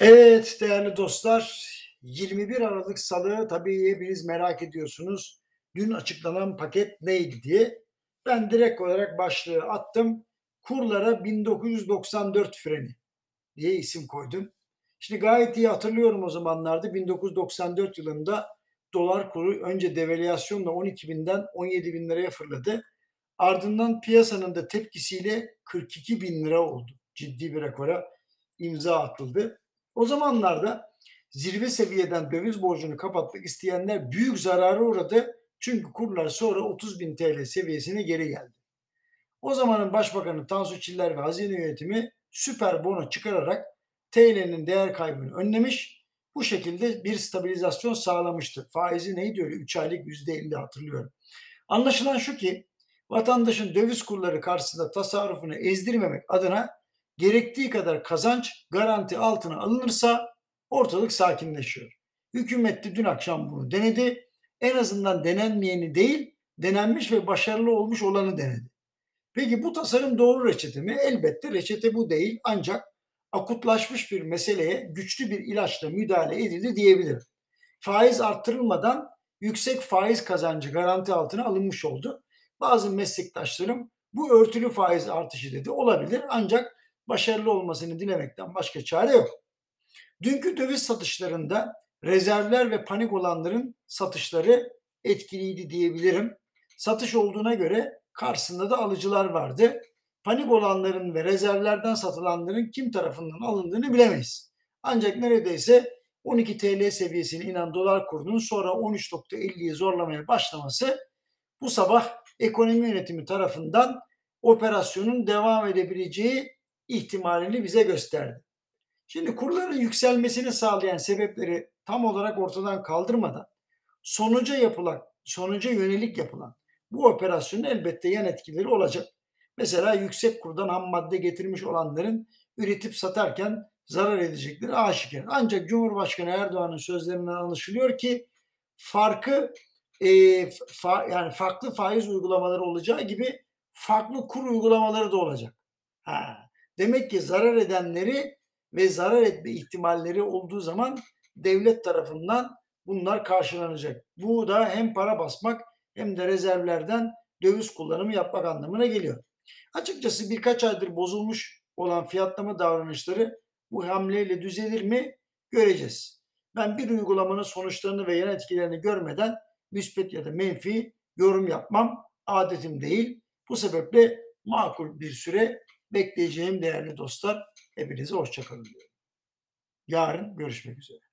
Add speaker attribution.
Speaker 1: Evet değerli dostlar, 21 Aralık Salı tabii hepiniz merak ediyorsunuz. Dün açıklanan paket neydi diye. Ben direkt olarak başlığı attım. Kurlara 1994 freni diye isim koydum. Şimdi gayet iyi hatırlıyorum o zamanlarda 1994 yılında dolar kuru önce devalüasyonla 12 binden 17 bin liraya fırladı. Ardından piyasanın da tepkisiyle 42 bin lira oldu. Ciddi bir rekora imza atıldı. O zamanlarda zirve seviyeden döviz borcunu kapatmak isteyenler büyük zarara uğradı. Çünkü kurlar sonra 30 bin TL seviyesine geri geldi. O zamanın Başbakanı Tansu Çiller ve Hazine Yönetimi süper bono çıkararak TL'nin değer kaybını önlemiş. Bu şekilde bir stabilizasyon sağlamıştı. Faizi neydi öyle 3 aylık %50 hatırlıyorum. Anlaşılan şu ki vatandaşın döviz kurları karşısında tasarrufunu ezdirmemek adına gerektiği kadar kazanç garanti altına alınırsa ortalık sakinleşiyor. Hükümet de dün akşam bunu denedi. En azından denenmeyeni değil, denenmiş ve başarılı olmuş olanı denedi. Peki bu tasarım doğru reçete mi? Elbette reçete bu değil ancak akutlaşmış bir meseleye güçlü bir ilaçla müdahale edildi diyebilirim. Faiz arttırılmadan yüksek faiz kazancı garanti altına alınmış oldu. Bazı meslektaşlarım bu örtülü faiz artışı dedi. Olabilir ancak başarılı olmasını dilemekten başka çare yok. Dünkü döviz satışlarında rezervler ve panik olanların satışları etkiliydi diyebilirim. Satış olduğuna göre karşısında da alıcılar vardı. Panik olanların ve rezervlerden satılanların kim tarafından alındığını bilemeyiz. Ancak neredeyse 12 TL seviyesine inen dolar kurunun sonra 13.50'yi zorlamaya başlaması bu sabah ekonomi yönetimi tarafından operasyonun devam edebileceği ihtimalini bize gösterdi. Şimdi kurların yükselmesini sağlayan sebepleri tam olarak ortadan kaldırmadan sonuca yapılan, sonuca yönelik yapılan bu operasyonun elbette yan etkileri olacak. Mesela yüksek kurdan ham madde getirmiş olanların üretip satarken zarar edecekleri aşikar. Ancak Cumhurbaşkanı Erdoğan'ın sözlerinden anlaşılıyor ki farkı e, fa, yani farklı faiz uygulamaları olacağı gibi farklı kur uygulamaları da olacak. Ha. Demek ki zarar edenleri ve zarar etme ihtimalleri olduğu zaman devlet tarafından bunlar karşılanacak. Bu da hem para basmak hem de rezervlerden döviz kullanımı yapmak anlamına geliyor. Açıkçası birkaç aydır bozulmuş olan fiyatlama davranışları bu hamleyle düzelir mi göreceğiz. Ben bir uygulamanın sonuçlarını ve yan etkilerini görmeden müspet ya da menfi yorum yapmam adetim değil. Bu sebeple makul bir süre bekleyeceğim değerli dostlar. Hepinize hoşçakalın diyorum. Yarın görüşmek üzere.